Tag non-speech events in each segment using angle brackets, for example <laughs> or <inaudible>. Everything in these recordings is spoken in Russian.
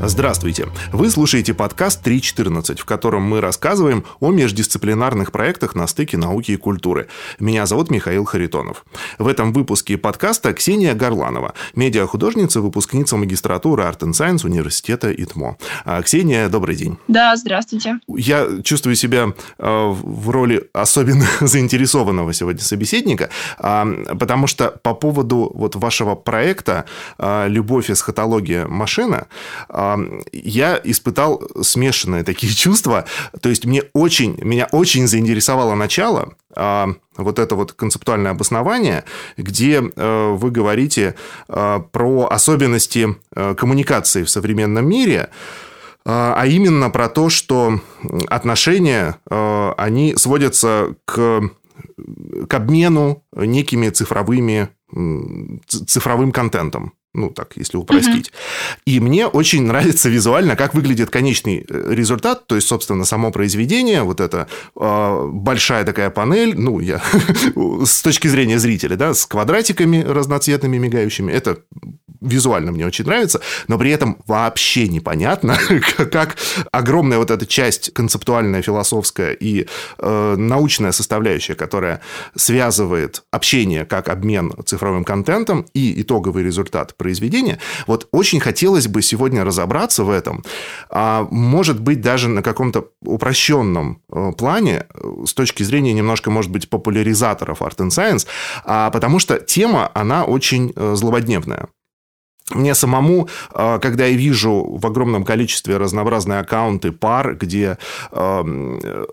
Здравствуйте! Вы слушаете подкаст 3.14, в котором мы рассказываем о междисциплинарных проектах на стыке науки и культуры. Меня зовут Михаил Харитонов. В этом выпуске подкаста Ксения Горланова, медиахудожница, выпускница магистратуры Art and Science университета ИТМО. А, Ксения, добрый день. Да, здравствуйте. Я чувствую себя а, в роли особенно <laughs> заинтересованного сегодня собеседника, а, потому что по поводу вот вашего проекта «Любовь, эсхатология, машина» я испытал смешанные такие <laughs> чувства. То есть мне очень, меня очень заинтересовало начало, вот это вот концептуальное обоснование, где э, вы говорите э, про особенности э, коммуникации в современном мире, а именно про то, что отношения, они сводятся к, к обмену некими цифровыми, цифровым контентом ну так, если упростить. Угу. И мне очень нравится визуально, как выглядит конечный э, результат, то есть, собственно, само произведение, вот эта э, большая такая панель, ну, я <laughs> с точки зрения зрителя, да, с квадратиками разноцветными мигающими, это визуально мне очень нравится, но при этом вообще непонятно, <laughs> как огромная вот эта часть концептуальная, философская и э, научная составляющая, которая связывает общение как обмен цифровым контентом и итоговый результат произведения. Вот очень хотелось бы сегодня разобраться в этом, а может быть даже на каком-то упрощенном э, плане э, с точки зрения немножко, может быть, популяризаторов Art and Science, а, потому что тема, она очень э, злободневная. Мне самому, а, когда я вижу в огромном количестве разнообразные аккаунты пар, где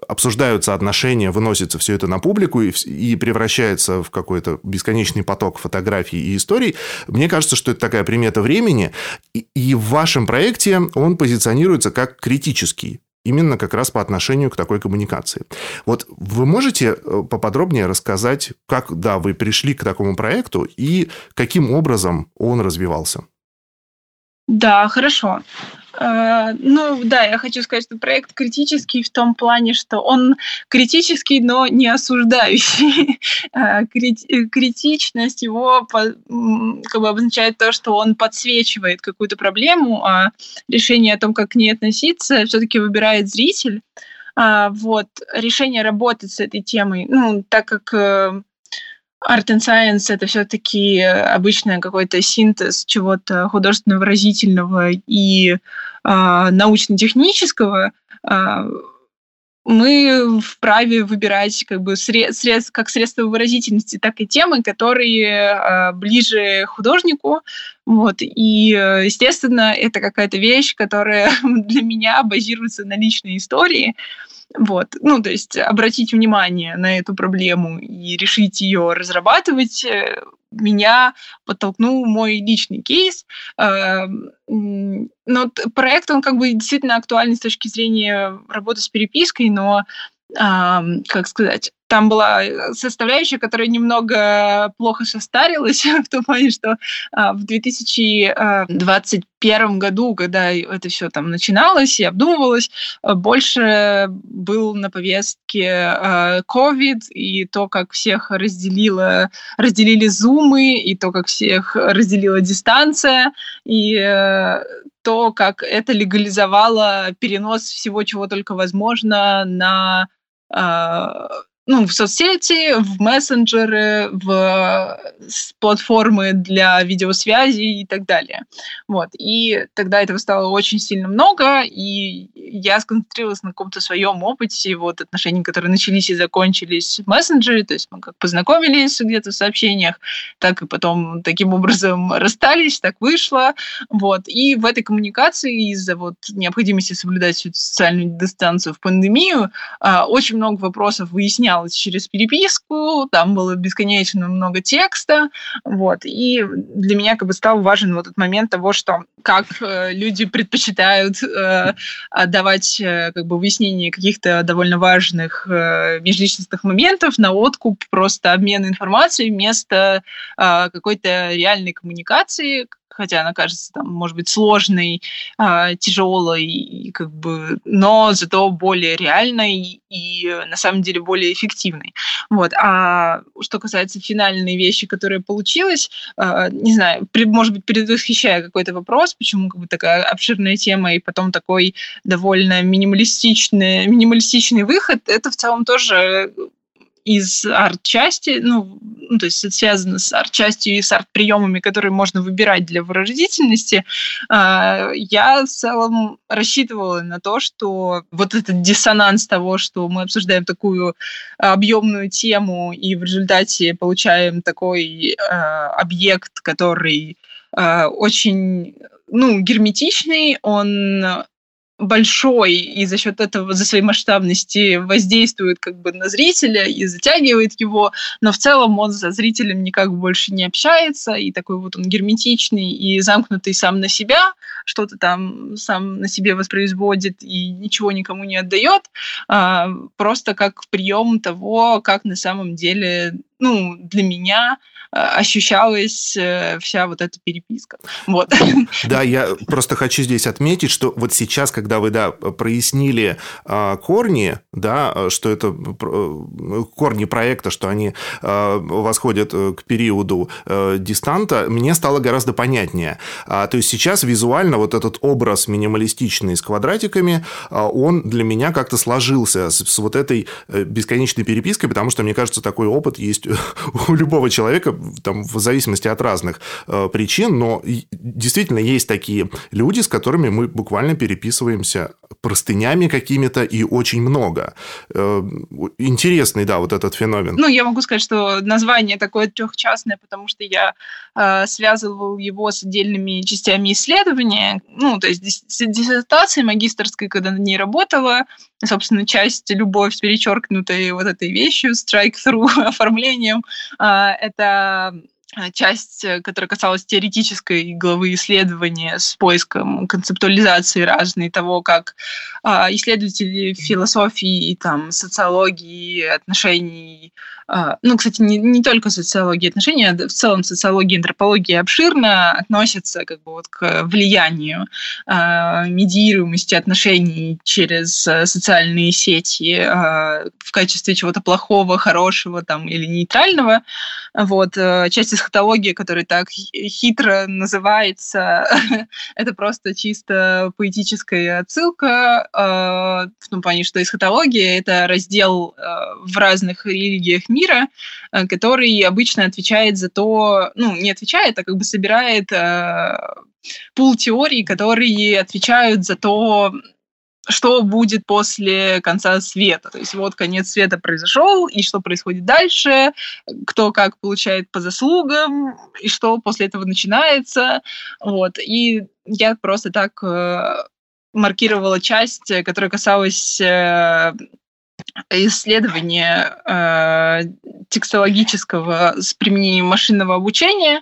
обсуждаются отношения, выносится все это на публику и превращается в какой-то бесконечный поток фотографий и историй, мне кажется, что это такая примета времени. И в вашем проекте он позиционируется как критический именно как раз по отношению к такой коммуникации. Вот вы можете э, поподробнее рассказать, как, да, вы пришли к такому проекту и каким образом он развивался? Да, хорошо. Э, ну да, я хочу сказать, что проект критический в том плане, что он критический, но не осуждающий. <laughs> Э, критичность его как бы обозначает то, что он подсвечивает какую-то проблему, а решение о том, как к ней относиться, все-таки выбирает зритель. А, вот решение работать с этой темой, ну так как э, Art and Science — это все-таки обычно какой-то синтез чего-то художественно-выразительного и э, научно-технического. Э, мы вправе выбирать как бы сред, сред, как средство выразительности, так и темы, которые э, ближе художнику. Вот. И, естественно, это какая-то вещь, которая <laughs> для меня базируется на личной истории. Вот. Ну, то есть обратить внимание на эту проблему и решить ее разрабатывать э, меня подтолкнул мой личный кейс. Эм, но проект, он как бы действительно актуальный с точки зрения работы с перепиской, но как сказать, там была э, составляющая, которая немного плохо состарилась, <laughs> в том плане, что а, в 2021 году, когда это все там начиналось и обдумывалось, э, больше был на повестке а, COVID и то, как всех разделило, разделили зумы, и то, как всех разделила дистанция, и э, то, как это легализовало перенос всего, чего только возможно на а, ну, в соцсети, в мессенджеры, в платформы для видеосвязи и так далее. Вот. И тогда этого стало очень сильно много, и я сконцентрировалась на каком-то своем опыте, вот отношений, которые начались и закончились в мессенджере, то есть мы как познакомились где-то в сообщениях, так и потом таким образом <laughs> расстались, так вышло. Вот. И в этой коммуникации из-за вот необходимости соблюдать социальную дистанцию в пандемию а, очень много вопросов выяснялось менялось через переписку, там было бесконечно много текста, вот, и для меня как бы стал важен вот этот момент того, что как э, люди предпочитают э, давать э, как бы выяснение каких-то довольно важных э, межличностных моментов на откуп просто обмена информацией вместо э, какой-то реальной коммуникации, хотя она кажется, там, может быть, сложной, э, тяжелой, как бы, но зато более реальной и на самом деле более эффективной. Вот. А что касается финальной вещи, которая получилась, э, не знаю, при, может быть, предвосхищая какой-то вопрос, почему как бы такая обширная тема и потом такой довольно минималистичный, минималистичный выход, это в целом тоже из арт-части, ну, ну, то есть это связано с арт-частью и с арт-приемами, которые можно выбирать для выразительности, а, я в целом рассчитывала на то, что вот этот диссонанс того, что мы обсуждаем такую объемную тему и в результате получаем такой а, объект, который а, очень ну, герметичный, он большой и за счет этого, за своей масштабности воздействует как бы на зрителя и затягивает его, но в целом он со зрителем никак больше не общается, и такой вот он герметичный и замкнутый сам на себя, что-то там сам на себе воспроизводит и ничего никому не отдает, а, просто как прием того, как на самом деле ну, для меня а, ощущалась э, вся вот эта переписка. Вот. <laughs> Да, я просто хочу здесь отметить, что вот сейчас, когда вы, да, прояснили а, корни, да, что это э, корни проекта, что они а, восходят э, к периоду дистанта, мне стало гораздо понятнее. То есть сейчас визуально вот этот образ минималистичный с квадратиками, он для меня как-то сложился с вот этой бесконечной перепиской, потому что, мне кажется, такой опыт есть <laughs> у любого человека, там, в зависимости от разных э, причин, но действительно есть такие люди, с которыми мы буквально переписываемся простынями какими-то и очень много. Э, интересный, да, вот этот феномен. Ну, я могу сказать, что название такое трехчастное, потому что я э, связывал его с отдельными частями исследования, ну, то есть с диссертацией магистрской, когда на ней работала, собственно, часть любовь с перечеркнутой вот этой вещью, strike-through <laughs> оформлением, э, это Э, часть, э, которая касалась теоретической главы исследования с поиском концептуализации разной того, как а, исследователи философии там социологии отношений а, ну, кстати, не, не только социология отношений, а в целом социология антропология обширно относятся как бы вот к влиянию э, медиируемости отношений через социальные сети э, в качестве чего-то плохого, хорошего там или нейтрального. Вот. Часть эсхатологии, которая так хитро называется, <laughs> это просто чисто поэтическая отсылка в том плане, что эсхатология — это раздел э, в разных религиях мира, э, который обычно отвечает за то, ну, не отвечает, а как бы собирает э, пул теорий, которые отвечают за то, что будет после конца света. То есть вот конец света произошел, и что происходит дальше, кто как получает по заслугам, и что после этого начинается. Вот. И я просто так э, маркировала часть, которая касалась э, исследования э, текстологического с применением машинного обучения,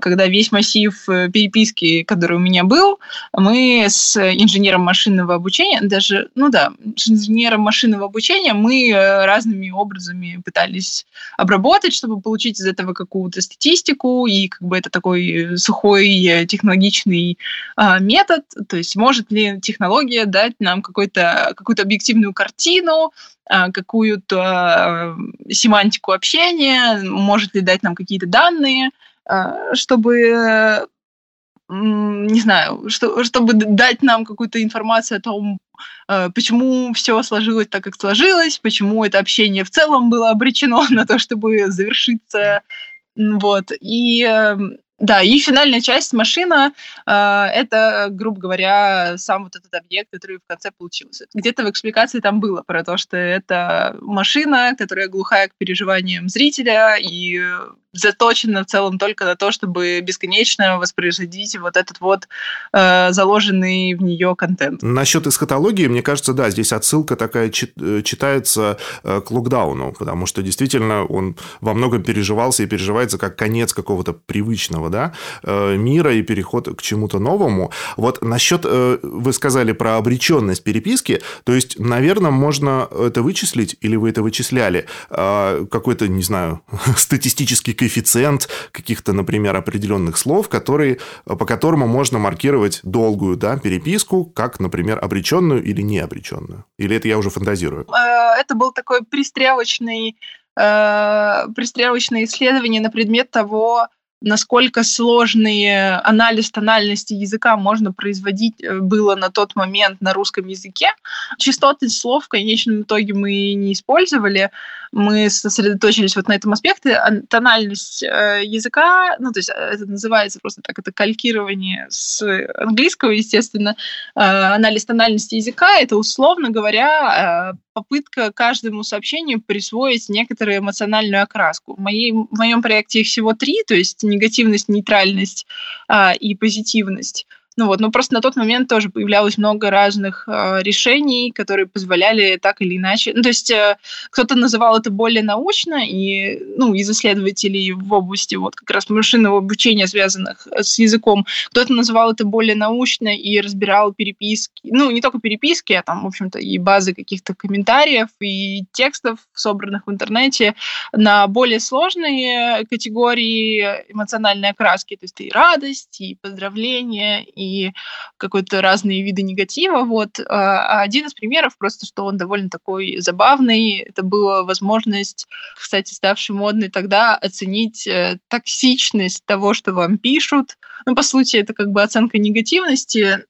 когда весь массив э, переписки, который у меня был, мы с инженером машинного обучения, даже, ну да, с инженером машинного обучения мы э, разными образами пытались обработать, чтобы получить из этого какую-то статистику, и как бы это такой сухой э, технологичный э, метод, то есть может ли технология дать нам какую-то какую-то объективную картину, какую-то семантику общения, может ли дать нам какие-то данные, а, чтобы не знаю, что, чтобы дать нам какую-то информацию о том, а, почему все сложилось так, как сложилось, почему это общение в целом было обречено <laughs> на то, чтобы завершиться. Вот. И эм, да, и финальная часть машина э, это, грубо говоря, сам вот этот объект, который в конце получился. Где-то в экспликации там было про то, что это машина, которая глухая к переживаниям зрителя и заточена в целом только на то, чтобы бесконечно воспроизводить вот этот вот э, заложенный в нее контент. Насчет эсхатологии, мне кажется, да, здесь отсылка такая э, читается э, к локдауну, потому что действительно он во многом переживался и переживается как конец какого-то привычного да, э, мира и переход к чему-то новому. Вот насчет, вы сказали про обреченность переписки, то есть, наверное, можно это вычислить, или вы это вычисляли, какой-то, не знаю, <laughs> статистический коэффициент каких-то, например, определенных слов, которые, по которому можно маркировать долгую да, переписку, как, например, обреченную или необреченную? Или это я уже фантазирую? Э, это был такой пристрелочный э, пристрелочное исследование на предмет того, насколько сложный анализ тональности языка можно производить э, было на тот момент на русском языке. Частоты слов в конечном итоге мы не использовали, мы сосредоточились вот на этом аспекте. А тональность э, языка, ну, то есть э, это называется просто так, это калькирование с английского, естественно. Анализ тональности языка — это, условно говоря, попытка каждому сообщению присвоить некоторую эмоциональную окраску. В, моей, в моем проекте их всего три, то есть негативность, нейтральность и позитивность. Ну вот, но просто на тот момент тоже появлялось много разных э, решений, которые позволяли так или иначе. Ну, то есть э, кто-то называл это более научно, и ну, из исследователей в области вот как раз машинного обучения, связанных э, с языком, кто-то называл это более научно и разбирал переписки. Ну, не только переписки, а там, в общем-то, и базы каких-то комментариев и текстов, собранных в интернете, на более сложные категории эмоциональной окраски. То есть и радость, и поздравления, и какой-то разные виды негатива. Вот. А, а один из примеров, просто что он довольно такой забавный, это была возможность, кстати, ставшей модной тогда, оценить э, токсичность того, что вам пишут. Ну, по сути, это как бы оценка негативности,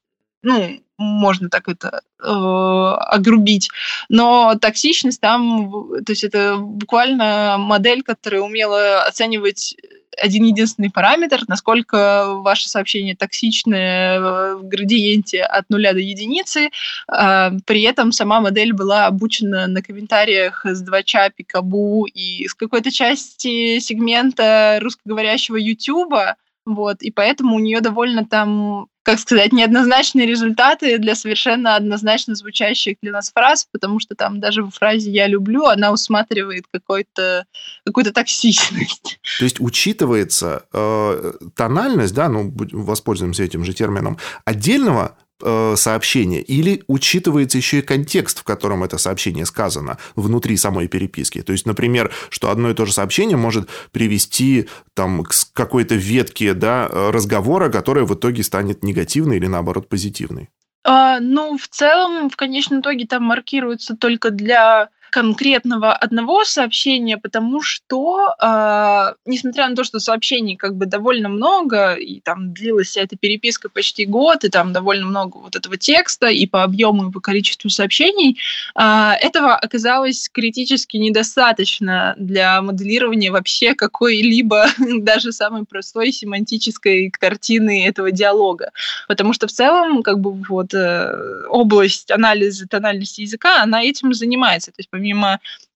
ну, можно так это э, огрубить. Но токсичность там, то есть это буквально модель, которая умела оценивать один единственный параметр, насколько ваше сообщение токсичное в градиенте от нуля до единицы. А, при этом сама модель была обучена на комментариях с 2ча, Пикабу и с какой-то части сегмента русскоговорящего Ютуба, вот, и поэтому у нее довольно там, как сказать, неоднозначные результаты для совершенно однозначно звучащих для нас фраз, потому что там даже в фразе «я люблю» она усматривает какой-то, какую-то токсичность. То есть учитывается э, тональность, да, ну, воспользуемся этим же термином, отдельного сообщение, или учитывается еще и контекст, в котором это сообщение сказано внутри самой переписки. То есть, например, что одно и то же сообщение может привести там, к какой-то ветке да, разговора, которая в итоге станет негативной или, наоборот, позитивной. А, ну, в целом, в конечном итоге там маркируется только для конкретного одного сообщения, потому что, э, несмотря на то, что сообщений как бы довольно много, и там длилась вся эта переписка почти год, и там довольно много вот этого текста и по объему, и по количеству сообщений, э, этого оказалось критически недостаточно для моделирования вообще какой-либо, <laughs> даже самой простой семантической картины этого диалога. Потому что в целом, как бы вот э, область анализа тональности языка, она этим занимается. То есть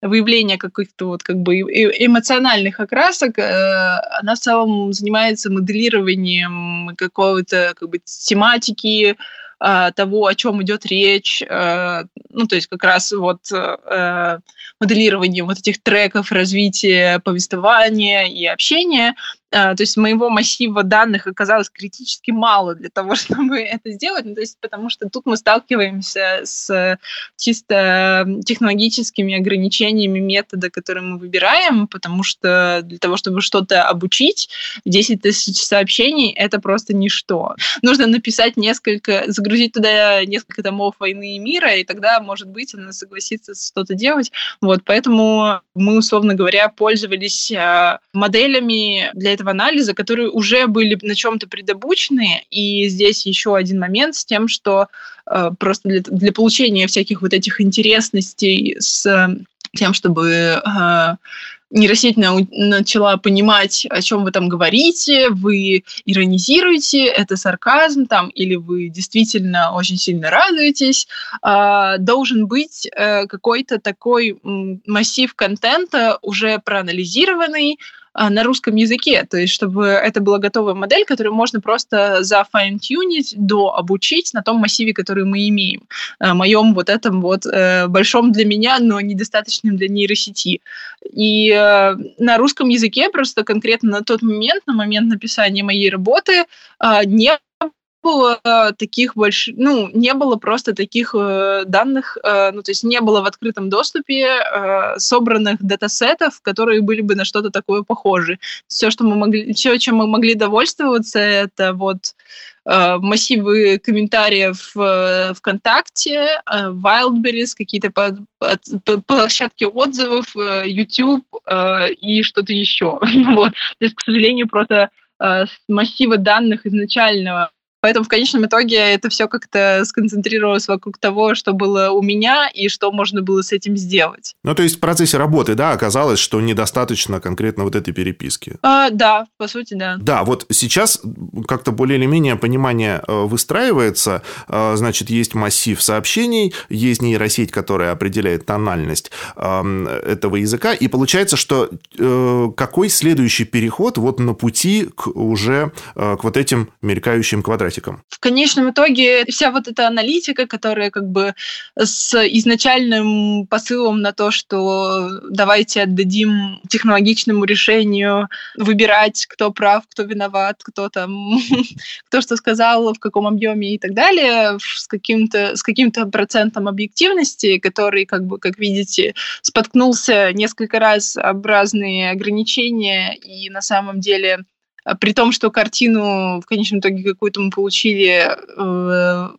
выявления каких-то вот как бы эмоциональных окрасок, э, она в целом занимается моделированием какого-то как бы тематики, а, того, о чем идет речь, э, ну, то есть как раз вот э, моделирование вот этих треков развития повествования и общения, то есть моего массива данных оказалось критически мало для того, <laughs> чтобы это сделать, ну, то есть потому что тут мы сталкиваемся с чисто технологическими ограничениями метода, который мы выбираем, потому что для того, чтобы что-то обучить, 10 тысяч сообщений — это просто ничто. Нужно написать несколько, загрузить туда несколько томов «Войны и мира», и тогда, может быть, она согласится что-то делать. Вот, поэтому мы, условно говоря, пользовались а, моделями для этого анализа, которые уже были на чем-то предобучены. И здесь еще один момент с тем, что э, просто для, для получения всяких вот этих интересностей с тем, чтобы э, нейросеть начала понимать, о чем вы там говорите, вы иронизируете, это сарказм там, или вы действительно очень сильно радуетесь, э, должен быть э, какой-то такой массив контента уже проанализированный, на русском языке, то есть чтобы это была готовая модель, которую можно просто за файн-тюнить, до обучить на том массиве, который мы имеем, а, моем вот этом вот э, большом для меня, но недостаточном для нейросети. И э, на русском языке просто конкретно на тот момент, на момент написания моей работы, а, не было таких больше, ну, не было просто таких э, данных, э, ну, то есть не было в открытом доступе э, собранных датасетов, которые были бы на что-то такое похожи. Все, что мы могли, все, чем мы могли довольствоваться, это вот э, массивы комментариев в ВКонтакте, э, Wildberries, какие-то по, по, площадки отзывов, э, YouTube э, и что-то еще. <laughs> вот. То есть, к сожалению, просто э, массива данных изначального Поэтому в конечном итоге это все как-то сконцентрировалось вокруг того, что было у меня и что можно было с этим сделать. Ну, то есть в процессе работы, да, оказалось, что недостаточно конкретно вот этой переписки. А, да, по сути, да. Да, вот сейчас как-то более или менее понимание э, выстраивается. Э, значит, есть массив сообщений, есть нейросеть, которая определяет тональность эм, этого языка, и получается, что э, какой следующий переход вот на пути к уже к вот этим мелькающим квадратикам? Бюрократикам? В конечном итоге вся вот эта аналитика, которая как бы с изначальным посылом на то, что давайте отдадим технологичному решению выбирать, кто прав, кто виноват, кто там, <laughs> кто что сказал, в каком объеме и так далее, с каким-то с каким-то процентом объективности, который, как бы, как видите, споткнулся несколько раз об разные ограничения и на самом деле при том, что картину в конечном итоге какую-то мы получили э,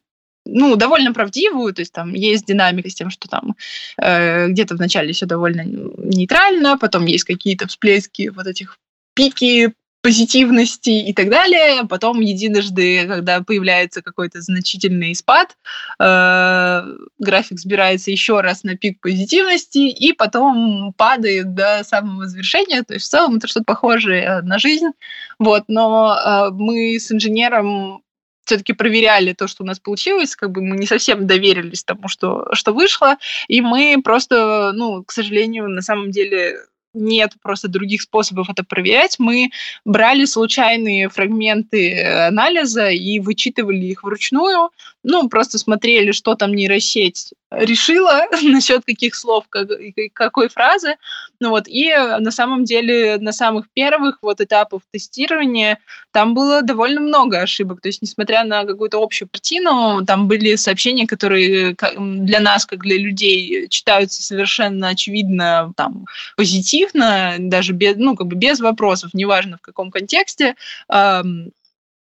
ну, довольно правдивую, то есть там есть динамика с тем, что там э, где-то вначале все довольно нейтрально, потом есть какие-то всплески вот этих пики позитивности и так далее. Потом единожды, когда появляется какой-то значительный спад, э, график сбирается еще раз на пик позитивности и потом падает до самого завершения. То есть в целом это что-то похожее на жизнь. Вот, но э, мы с инженером все-таки проверяли то, что у нас получилось, как бы мы не совсем доверились тому, что, что вышло, и мы просто, ну, к сожалению, на самом деле нет просто других способов это проверять. Мы брали случайные фрагменты э, анализа и вычитывали их вручную. Ну, просто смотрели, что там нейросеть решила <laughs> насчет каких слов, как, какой фразы. Ну вот, и на самом деле на самых первых вот этапах тестирования там было довольно много ошибок. То есть, несмотря на какую-то общую картину, там были сообщения, которые для нас, как для людей, читаются совершенно очевидно там позитивно, даже без, ну, как бы без вопросов, неважно в каком контексте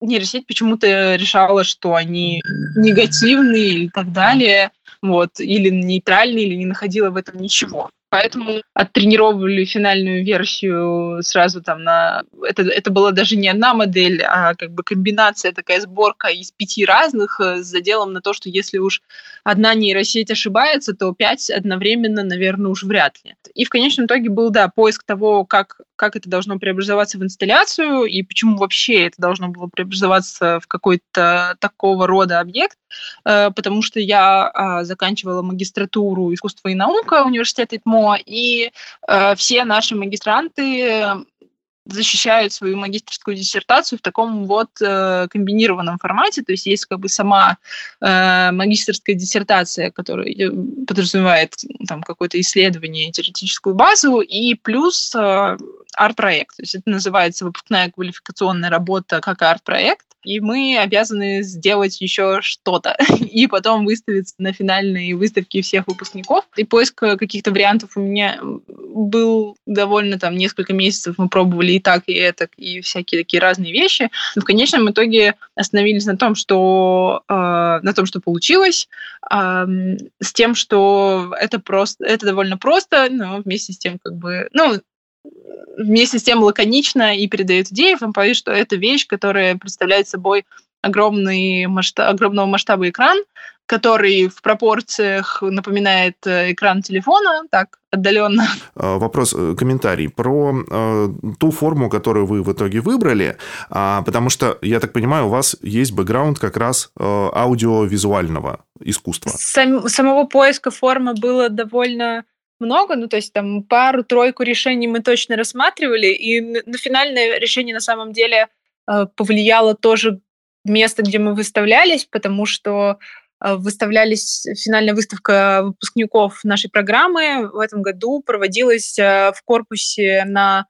нейросеть почему-то решала, что они негативные и так далее, вот, или нейтральные, или не находила в этом ничего. Поэтому оттренировали финальную версию сразу там на... Это, это была даже не одна модель, а как бы комбинация, такая сборка из пяти разных э, с заделом на то, что если уж одна нейросеть ошибается, то пять одновременно, наверное, уж вряд ли. И в конечном итоге был, да, поиск того, как, как это должно преобразоваться в инсталляцию и почему вообще это должно было преобразоваться в какой-то такого рода объект, э, потому что я а, заканчивала магистратуру искусства и наука университета ИТМО, и э, все наши магистранты защищают свою магистрскую диссертацию в таком вот э, комбинированном формате, то есть есть как бы сама э, магистрская диссертация, которая подразумевает там какое-то исследование, теоретическую базу, и плюс э, арт-проект, то есть это называется выпускная квалификационная работа как арт-проект, и мы обязаны сделать еще что-то, <laughs> и потом выставиться на финальной выставке всех выпускников. И поиск каких-то вариантов у меня был довольно там несколько месяцев, мы пробовали и так, и это, и всякие такие разные вещи. Но в конечном итоге остановились на том, что э, на том, что получилось, э, с тем, что это просто, это довольно просто, но вместе с тем как бы, ну, вместе с тем лаконично и передает идею, в том плане, что это вещь, которая представляет собой огромный масштаб, огромного масштаба экран, который в пропорциях напоминает э, экран телефона, так, отдаленно. А, вопрос, э, комментарий про э, ту форму, которую вы в итоге выбрали, э, потому что, я так понимаю, у вас есть бэкграунд как раз э, аудиовизуального искусства. Сам, самого поиска формы было довольно много, ну, то есть там пару-тройку решений мы точно рассматривали, и на финальное решение на самом деле э, повлияло тоже место, где мы выставлялись, потому что э, выставлялись, финальная выставка выпускников нашей программы в этом году проводилась э, в корпусе на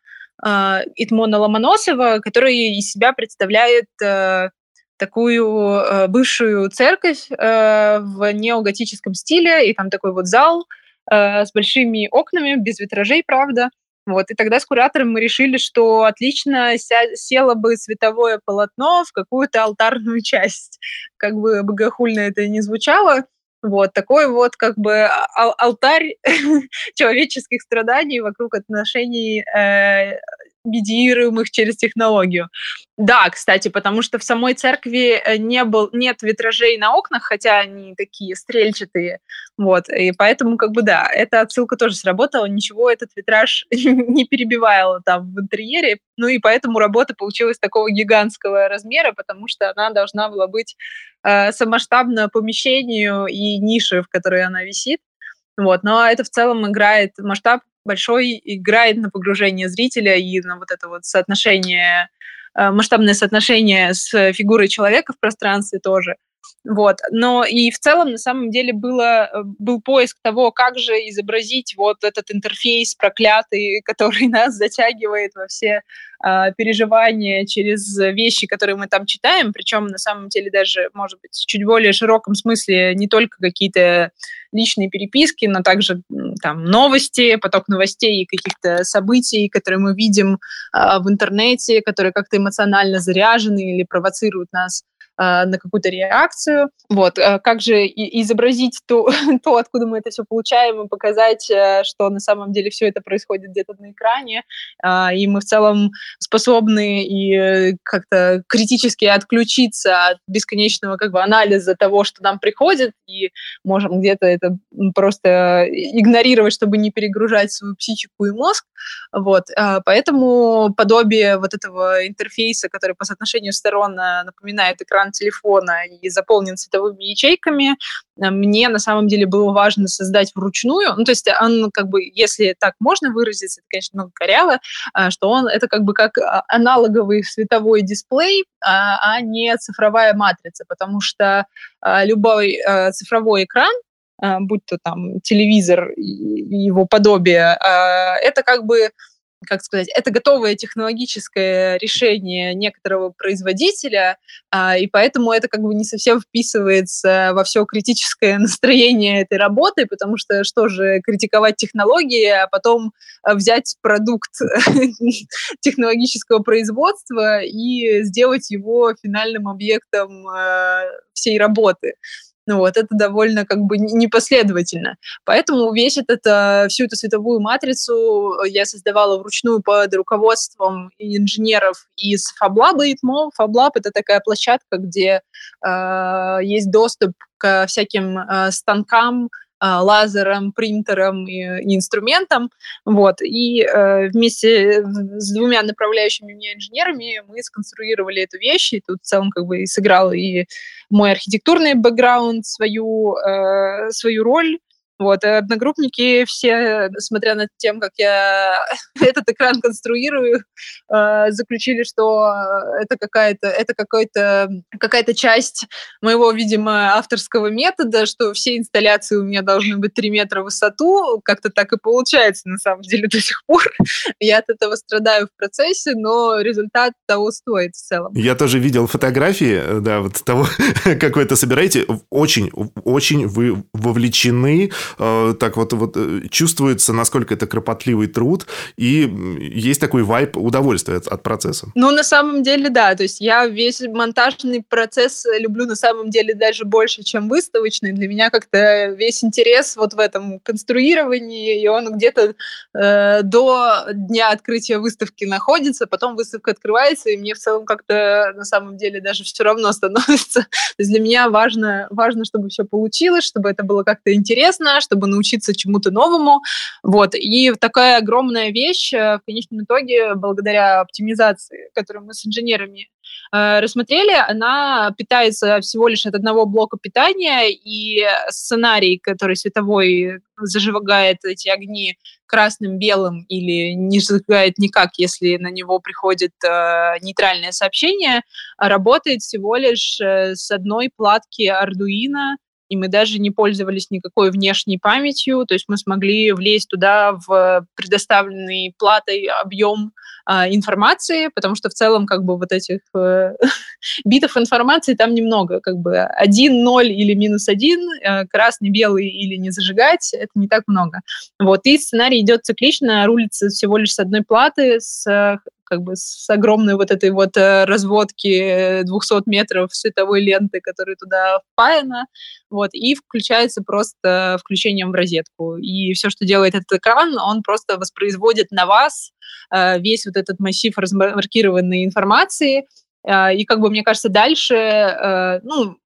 Итмона Ломоносова, который из себя представляет такую бывшую церковь в неоготическом стиле, и там такой вот зал с большими окнами, без витражей, правда. Вот, и тогда с куратором мы решили, что отлично село бы световое полотно в какую-то алтарную <laughs> часть. Как бы богохульно это не звучало, вот такой вот как бы ал- алтарь <laughs> человеческих страданий вокруг отношений э, медиируемых через технологию. Да, кстати, потому что в самой церкви э, не был, нет витражей на окнах, хотя они такие стрельчатые, вот, и поэтому, как бы, да, эта отсылка тоже сработала, ничего этот витраж <laughs> не перебивал там в интерьере, ну и поэтому работа получилась такого гигантского размера, потому что она должна была быть э, самоштабна помещению и нише, в которой она висит, вот, но это в целом играет масштаб большой играет на погружение зрителя и на вот это вот соотношение, э, масштабное соотношение с фигурой человека в пространстве тоже. Вот. Но и в целом, на самом деле, было, э, был поиск того, как же изобразить вот этот интерфейс проклятый, <laughs> который нас затягивает во все э, переживания через вещи, которые мы там читаем. Причем, на самом деле, даже, может быть, в чуть более широком смысле не только какие-то личные переписки, но также там новости, поток новостей и каких-то событий, которые мы видим э, в интернете, которые как-то эмоционально заряжены или провоцируют нас на какую-то реакцию. Вот. А как же изобразить то, <laughs> то, откуда мы это все получаем, и показать, э, что на самом деле все это происходит где-то на экране, а, и мы в целом способны и э, как-то критически отключиться от бесконечного как бы анализа того, что нам приходит, и можем где-то это просто игнорировать, чтобы не перегружать свою психику и мозг. Вот. Поэтому подобие вот этого интерфейса, который по соотношению сторон э, напоминает экран экран телефона и заполнен цветовыми ячейками, э, мне на самом деле было важно создать вручную. Ну, то есть он как бы, если так можно выразиться, это, конечно, много коряво, э, что он это как бы как а, аналоговый световой дисплей, а, а не цифровая матрица, потому что э, любой цифровой экран, будь то там телевизор его подобие, это как бы как сказать, это готовое технологическое решение некоторого производителя, а, и поэтому это как бы не совсем вписывается во все критическое <laughs> настроение этой работы, потому что что же критиковать технологии, а потом а, взять продукт <laughs> технологического производства и сделать его финальным объектом а, всей работы. Ну вот, это довольно как бы непоследовательно. Поэтому весь этот, э, всю эту световую матрицу я создавала вручную под руководством инженеров из FabLab и ITMO. FabLab — это такая площадка, где э, есть доступ к всяким э, станкам, лазером, принтером и, и инструментом. Вот. И э, вместе с двумя направляющими меня инженерами мы сконструировали эту вещь, и тут в целом как бы и сыграл и мой архитектурный бэкграунд свою, э, свою роль, вот, и одногруппники все, смотря над тем, как я <laughs> этот экран конструирую, э, заключили, что это какая-то, это какой-то, какая-то часть моего, видимо, авторского метода, что все инсталляции у меня должны быть 3 метра в высоту. Как-то так и получается, на самом деле, <laughs> до сих пор. Я от этого страдаю в процессе, но результат того стоит в целом. Я тоже видел фотографии, э, да, вот того, <laughs> как вы это собираете. Очень, очень вы вовлечены Э, так вот, вот э, чувствуется, насколько это кропотливый труд, и есть такой вайп удовольствия от, от процесса. Ну, на самом деле, да. То есть я весь монтажный процесс люблю на самом деле даже больше, чем выставочный. Для меня как-то весь интерес вот в этом конструировании, и он где-то э, до дня открытия выставки находится, потом выставка открывается, и мне в целом как-то на самом деле даже все равно становится. <laughs> То есть для меня важно, важно, чтобы все получилось, чтобы это было как-то интересно, чтобы научиться чему-то новому. Вот. И такая огромная вещь э, в конечном итоге, благодаря оптимизации, которую мы с инженерами э, рассмотрели, она питается всего лишь от одного блока питания, и сценарий, который световой зажигает эти огни красным, белым или не зажигает никак, если на него приходит э, нейтральное сообщение, работает всего лишь э, с одной платки Arduino, и мы даже не пользовались никакой внешней памятью, то есть мы смогли влезть туда в предоставленный платой объем э, информации, потому что в целом как бы вот этих э, <laughs> битов информации там немного, как бы один, ноль или минус один, э, красный, белый или не зажигать, это не так много. Вот, и сценарий идет циклично, рулится всего лишь с одной платы, с как бы с огромной вот этой вот э, разводки 200 метров световой ленты, которая туда впаяна, вот, и включается просто включением в розетку. И все, что делает этот экран, он просто воспроизводит на вас э, весь вот этот массив размаркированной информации, э, и как бы, мне кажется, дальше, ну,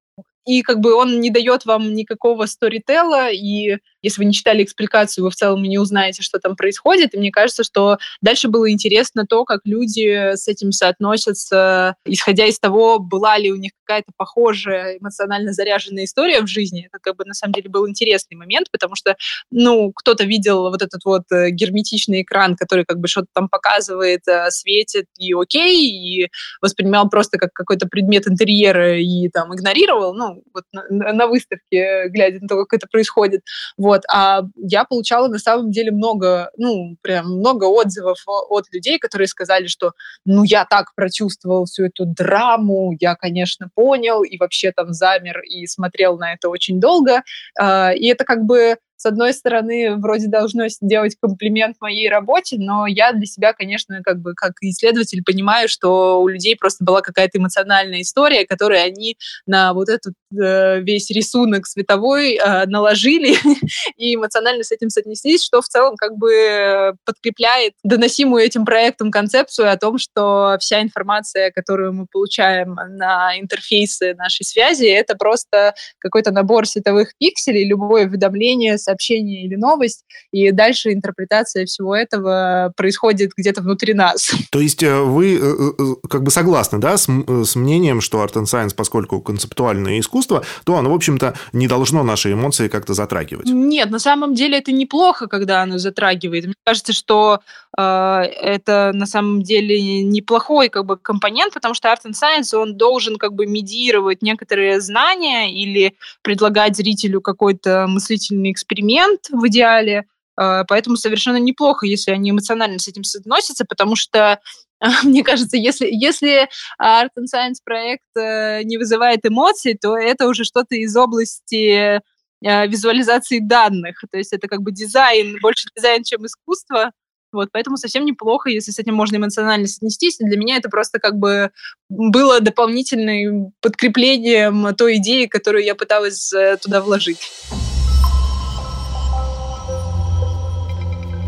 и как бы он не дает вам никакого сторителла, и если вы не читали экспликацию, вы в целом не узнаете, что там происходит. И мне кажется, что дальше было интересно то, как люди с этим соотносятся, исходя из того, была ли у них какая-то похожая эмоционально заряженная история в жизни. Это как бы на самом деле был интересный момент, потому что, ну, кто-то видел вот этот вот э, герметичный экран, который как бы что-то там показывает, э, светит и окей, и воспринимал просто как какой-то предмет интерьера и там игнорировал, ну, вот на, на выставке, глядя на то, как это происходит. Вот вот. А я получала на самом деле много, ну, прям много отзывов от людей, которые сказали, что, ну, я так прочувствовал всю эту драму, я, конечно, понял, и вообще там замер и смотрел на это очень долго. А, и это как бы с одной стороны, вроде должно сделать комплимент моей работе, но я для себя, конечно, как бы как исследователь понимаю, что у людей просто была какая-то эмоциональная история, которую они на вот этот э, весь рисунок световой э, наложили <laughs> и эмоционально с этим соотнеслись, что в целом как бы подкрепляет доносимую этим проектом концепцию о том, что вся информация, которую мы получаем на интерфейсы нашей связи, это просто какой-то набор световых пикселей, любое уведомление, сообщение или новость, и дальше интерпретация всего этого происходит где-то внутри нас. <laughs> То есть э, вы э, э, как бы согласны, да, с, с мнением, что Art and Science, поскольку концептуальное искусство, то оно, в общем-то, не должно наши эмоции как-то затрагивать? Нет, на самом деле это неплохо, когда оно затрагивает. Мне кажется, что э, это на самом деле неплохой как бы компонент, потому что Art and Science, он должен как бы медиировать некоторые знания или предлагать зрителю какой-то мыслительный эксперимент, эксперимент в идеале, а, поэтому совершенно неплохо, если они эмоционально с этим соотносятся, потому что <laughs> мне кажется, если, если Art and Science проект э, не вызывает эмоций, то это уже что-то из области э, визуализации данных. То есть это как бы дизайн, больше дизайн, чем искусство. Вот, поэтому совсем неплохо, если с этим можно эмоционально соотнестись. Для меня это просто как бы было дополнительным подкреплением той идеи, которую я пыталась э, туда вложить.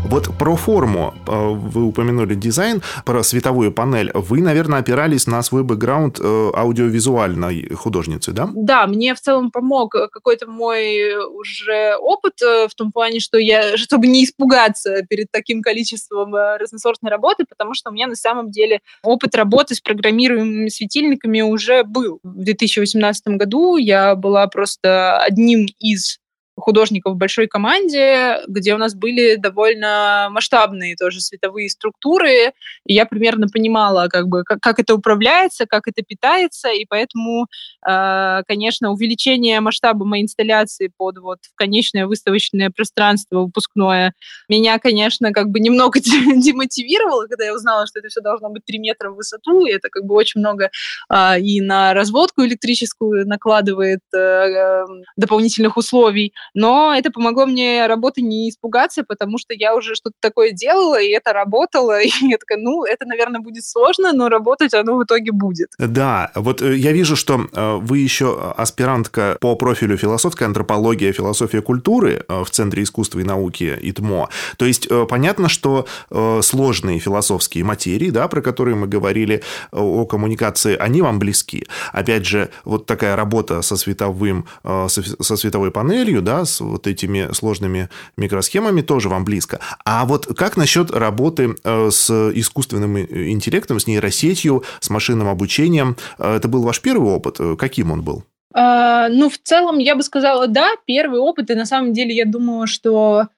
Вот про форму э, вы упомянули дизайн, про световую панель. Вы, наверное, опирались на свой бэкграунд э, аудиовизуальной художницы, да? Да, мне в целом помог какой-то мой уже опыт э, в том плане, что я, <laughs> чтобы не испугаться перед таким количеством разносортной работы, потому что у меня на самом деле опыт работы с программируемыми светильниками уже был. В 2018 году я была просто одним из художников в большой команде, где у нас были довольно масштабные тоже световые структуры, и я примерно понимала, как бы, как, как это управляется, как это питается, и поэтому, э, конечно, увеличение масштаба моей инсталляции под вот конечное выставочное пространство выпускное меня, конечно, как бы немного <laughs> демотивировало, когда я узнала, что это все должно быть 3 метра в высоту, и это как бы очень много э, и на разводку электрическую накладывает э, э дополнительных условий, но это помогло мне работы не испугаться, потому что я уже что-то такое делала, и это работало. <laughs> И я такая, ну, это, наверное, будет сложно, но работать оно в итоге будет. Да, вот э, я вижу, что э, вы еще аспирантка по профилю философская антропология, философия культуры э, в Центре искусства и науки ИТМО. То есть понятно, что сложные философские материи, да, про которые мы говорили о коммуникации, они вам близки. Опять же, вот такая работа со световым, со световой панелью, да, с вот этими сложными микросхемами тоже вам близко. А вот как насчет работы э, с искусственным интеллектом, с нейросетью, с машинным обучением? Э, это был ваш первый опыт? Э, каким он был? Uh, ну, в целом, я бы сказала, да, первый опыт, и на самом деле я думала, что...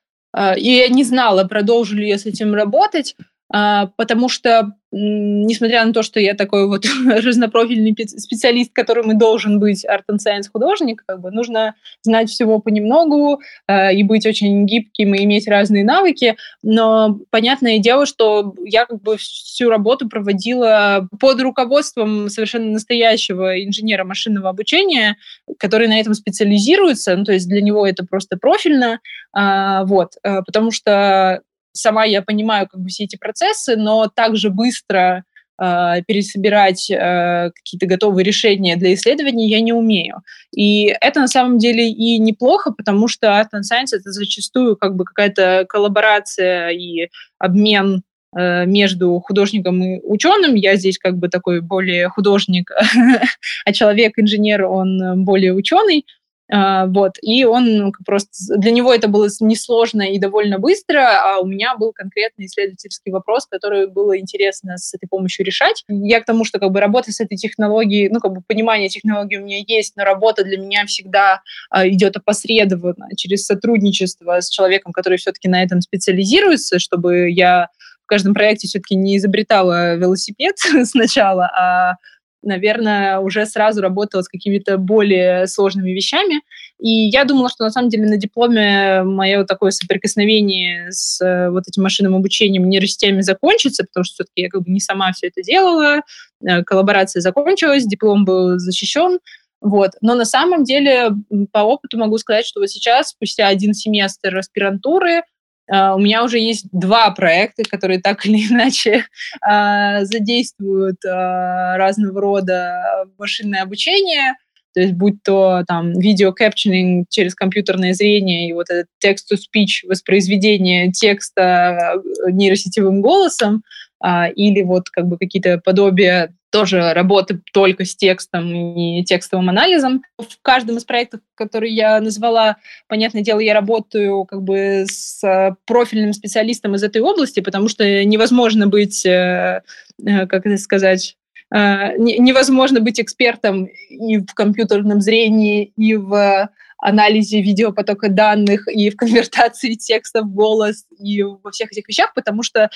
И я не знала, продолжу ли я с этим работать, а, потому что, несмотря на то, что я такой вот <laughs> разнопрофильный специалист, которым и должен быть арт and science художник, как бы нужно знать всего понемногу э, и быть очень гибким и иметь разные навыки, но понятное дело, что я как бы всю работу проводила под руководством совершенно настоящего инженера машинного обучения, который на этом специализируется, ну, то есть для него это просто профильно, э, вот, э, потому что сама я понимаю как бы все эти процессы, но также быстро э, пересобирать э, какие-то готовые решения для исследований я не умею. И это на самом деле и неплохо, потому что Art and Science это зачастую как бы какая-то коллаборация и обмен э, между художником и ученым. Я здесь как бы такой более художник, <laughs> а человек-инженер, он более ученый. А, вот, и он ну, просто... Для него это было несложно и довольно быстро, а у меня был конкретный исследовательский вопрос, который было интересно с этой помощью решать. Я к тому, что как бы работа с этой технологией, ну, как бы понимание технологии у меня есть, но работа для меня всегда а, идет опосредованно через сотрудничество с человеком, который все-таки на этом специализируется, чтобы я в каждом проекте все-таки не изобретала велосипед <laughs> сначала, а наверное, уже сразу работала с какими-то более сложными вещами. И я думала, что на самом деле на дипломе мое такое соприкосновение с э, вот этим машинным обучением нейросетями закончится, потому что все-таки я как бы не сама все это делала, э, коллаборация закончилась, диплом был защищен, вот. Но на самом деле по опыту могу сказать, что вот сейчас, спустя один семестр аспирантуры, у меня уже есть два проекта, которые так или иначе uh, <laughs> задействуют uh, разного рода машинное обучение, то есть будь то там видео капчинг через компьютерное зрение и вот этот text-to-speech, воспроизведение текста нейросетевым голосом, или вот как бы какие-то подобия тоже работы только с текстом и текстовым анализом. В каждом из проектов, которые я назвала, понятное дело, я работаю как бы с э, профильным специалистом из этой области, потому что невозможно быть, э, э, как это сказать, невозможно быть экспертом и в компьютерном зрении, и в анализе видеопотока данных, и в конвертации <laughs> текста в голос, и во всех этих вещах, потому что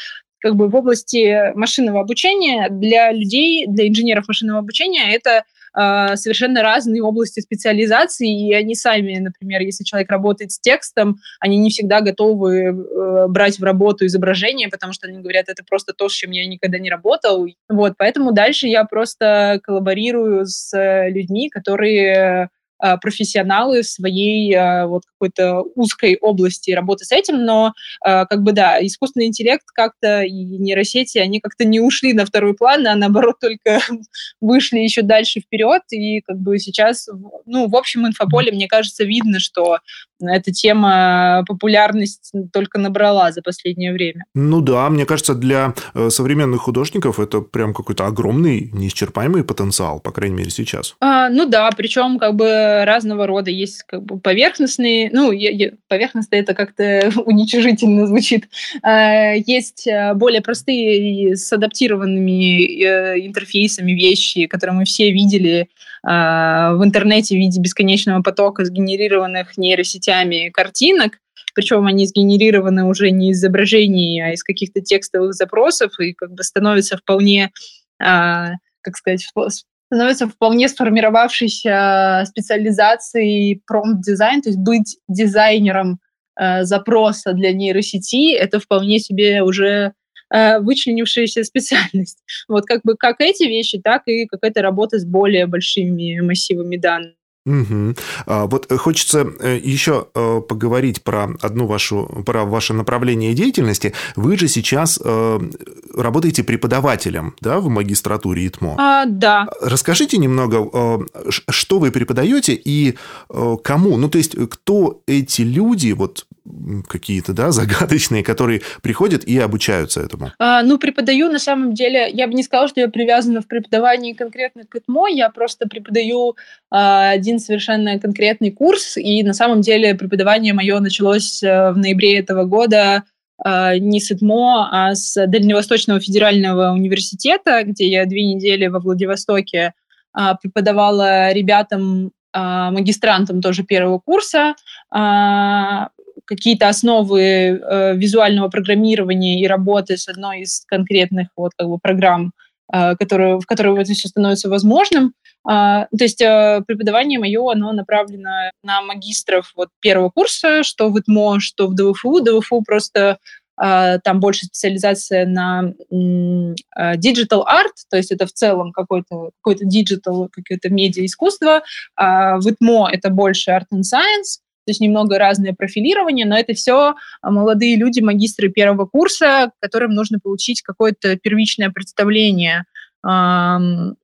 как бы в области машинного обучения для людей, для инженеров машинного обучения это э, совершенно разные области специализации, и они сами, например, если человек работает с текстом, они не всегда готовы э, брать в работу изображение, потому что они говорят, это просто то, с чем я никогда не работал. Вот, поэтому дальше я просто коллаборирую с людьми, которые а, профессионалы своей а, вот какой-то узкой области работы с этим, но а, как бы да, искусственный интеллект как-то и нейросети, они как-то не ушли на второй план, а наоборот только <laughs> вышли еще дальше вперед, и как бы сейчас, ну, в общем инфополе, мне кажется, видно, что эта тема популярность только набрала за последнее время. Ну да, мне кажется, для э, современных художников это прям какой-то огромный, неисчерпаемый потенциал, по крайней мере, сейчас. А, ну да, причем как бы разного рода есть как бы поверхностные, ну, я, я, поверхностные это как-то <laughs> уничижительно звучит. А, есть э, более простые с адаптированными э, интерфейсами вещи, которые мы все видели в интернете в виде бесконечного потока сгенерированных нейросетями картинок, причем они сгенерированы уже не из изображений, а из каких-то текстовых запросов, и как бы становятся вполне, а, как сказать, становится вполне сформировавшейся специализацией промпт-дизайн, то есть быть дизайнером э, запроса для нейросети, это вполне себе уже вычленившаяся <laughs> специальность. Вот как бы как эти вещи, так и какая-то работа с более большими массивами данных. Угу. Вот э, хочется э, еще э, поговорить про одну вашу, про ваше направление деятельности. Вы же сейчас работаете преподавателем, да, в магистратуре ИТМО? А, да. Расскажите немного, что вы преподаете и кому? Ну, то есть, кто эти люди, вот какие-то, да, <laughs> загадочные, которые приходят и обучаются этому? А, ну, преподаю, на самом деле, я бы не сказала, что я привязана в преподавании конкретно к ИТМО, я просто преподаю а, один совершенно конкретный курс, и на самом деле преподавание мое началось а, в ноябре этого года а, не с ИТМО, а с Дальневосточного федерального университета, где я две недели во Владивостоке а, преподавала ребятам, а, магистрантам тоже первого курса, а, какие-то основы э, визуального программирования и работы с одной из конкретных вот как бы программ, э, которые, в которой это все становится возможным. Э, то есть э, преподавание мое, оно направлено на магистров вот первого курса, что в ИТМО, что в ДВФУ. ДВФУ просто э, там больше специализация на э, digital art, то есть это в целом какой-то какой digital, какое-то медиа-искусство. А в ИТМО это больше art and science, то есть немного разное профилирование, но это все а, молодые люди, магистры первого курса, которым нужно получить какое-то первичное представление эм,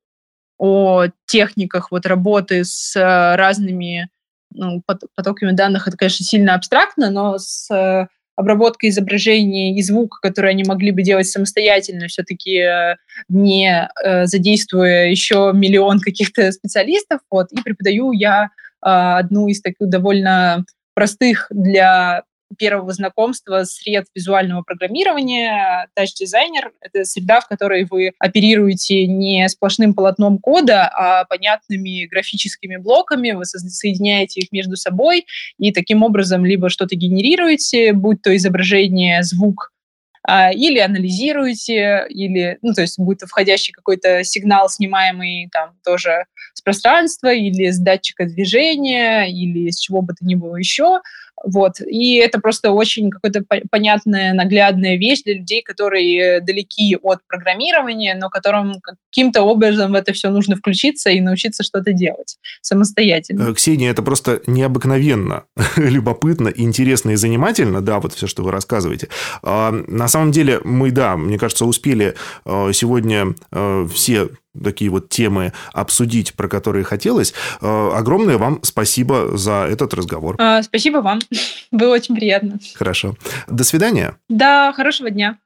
о техниках вот работы с э, разными ну, потоками данных. Это, конечно, сильно абстрактно, но с э, обработкой изображений и звука, которые они могли бы делать самостоятельно, все-таки э, не задействуя еще миллион каких-то специалистов. Вот, и преподаю я одну из таких довольно простых для первого знакомства сред визуального программирования. Designer — это среда, в которой вы оперируете не сплошным полотном кода, а понятными графическими блоками, вы соединяете их между собой и таким образом либо что-то генерируете, будь то изображение, звук, а, или анализируете, или, ну, то есть будет входящий какой-то сигнал, снимаемый там тоже с пространства, или с датчика движения, или с чего бы то ни было еще, вот. И это просто очень какая-то понятная, наглядная вещь для людей, которые далеки от программирования, но которым каким-то образом в это все нужно включиться и научиться что-то делать самостоятельно. Э, Ксения, это просто необыкновенно <laughs> любопытно, интересно и занимательно, да, вот все, что вы рассказываете. А, на самом деле мы, да, мне кажется, успели э, сегодня э, все такие вот темы обсудить, про которые хотелось. Э, огромное вам спасибо за этот разговор. А, спасибо вам. <laughs> Было очень приятно. Хорошо. До свидания. Да, хорошего дня.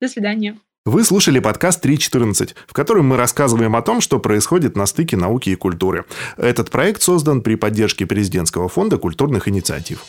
До свидания. Вы слушали подкаст 3.14, в котором мы рассказываем о том, что происходит на стыке науки и культуры. Этот проект создан при поддержке Президентского фонда культурных инициатив.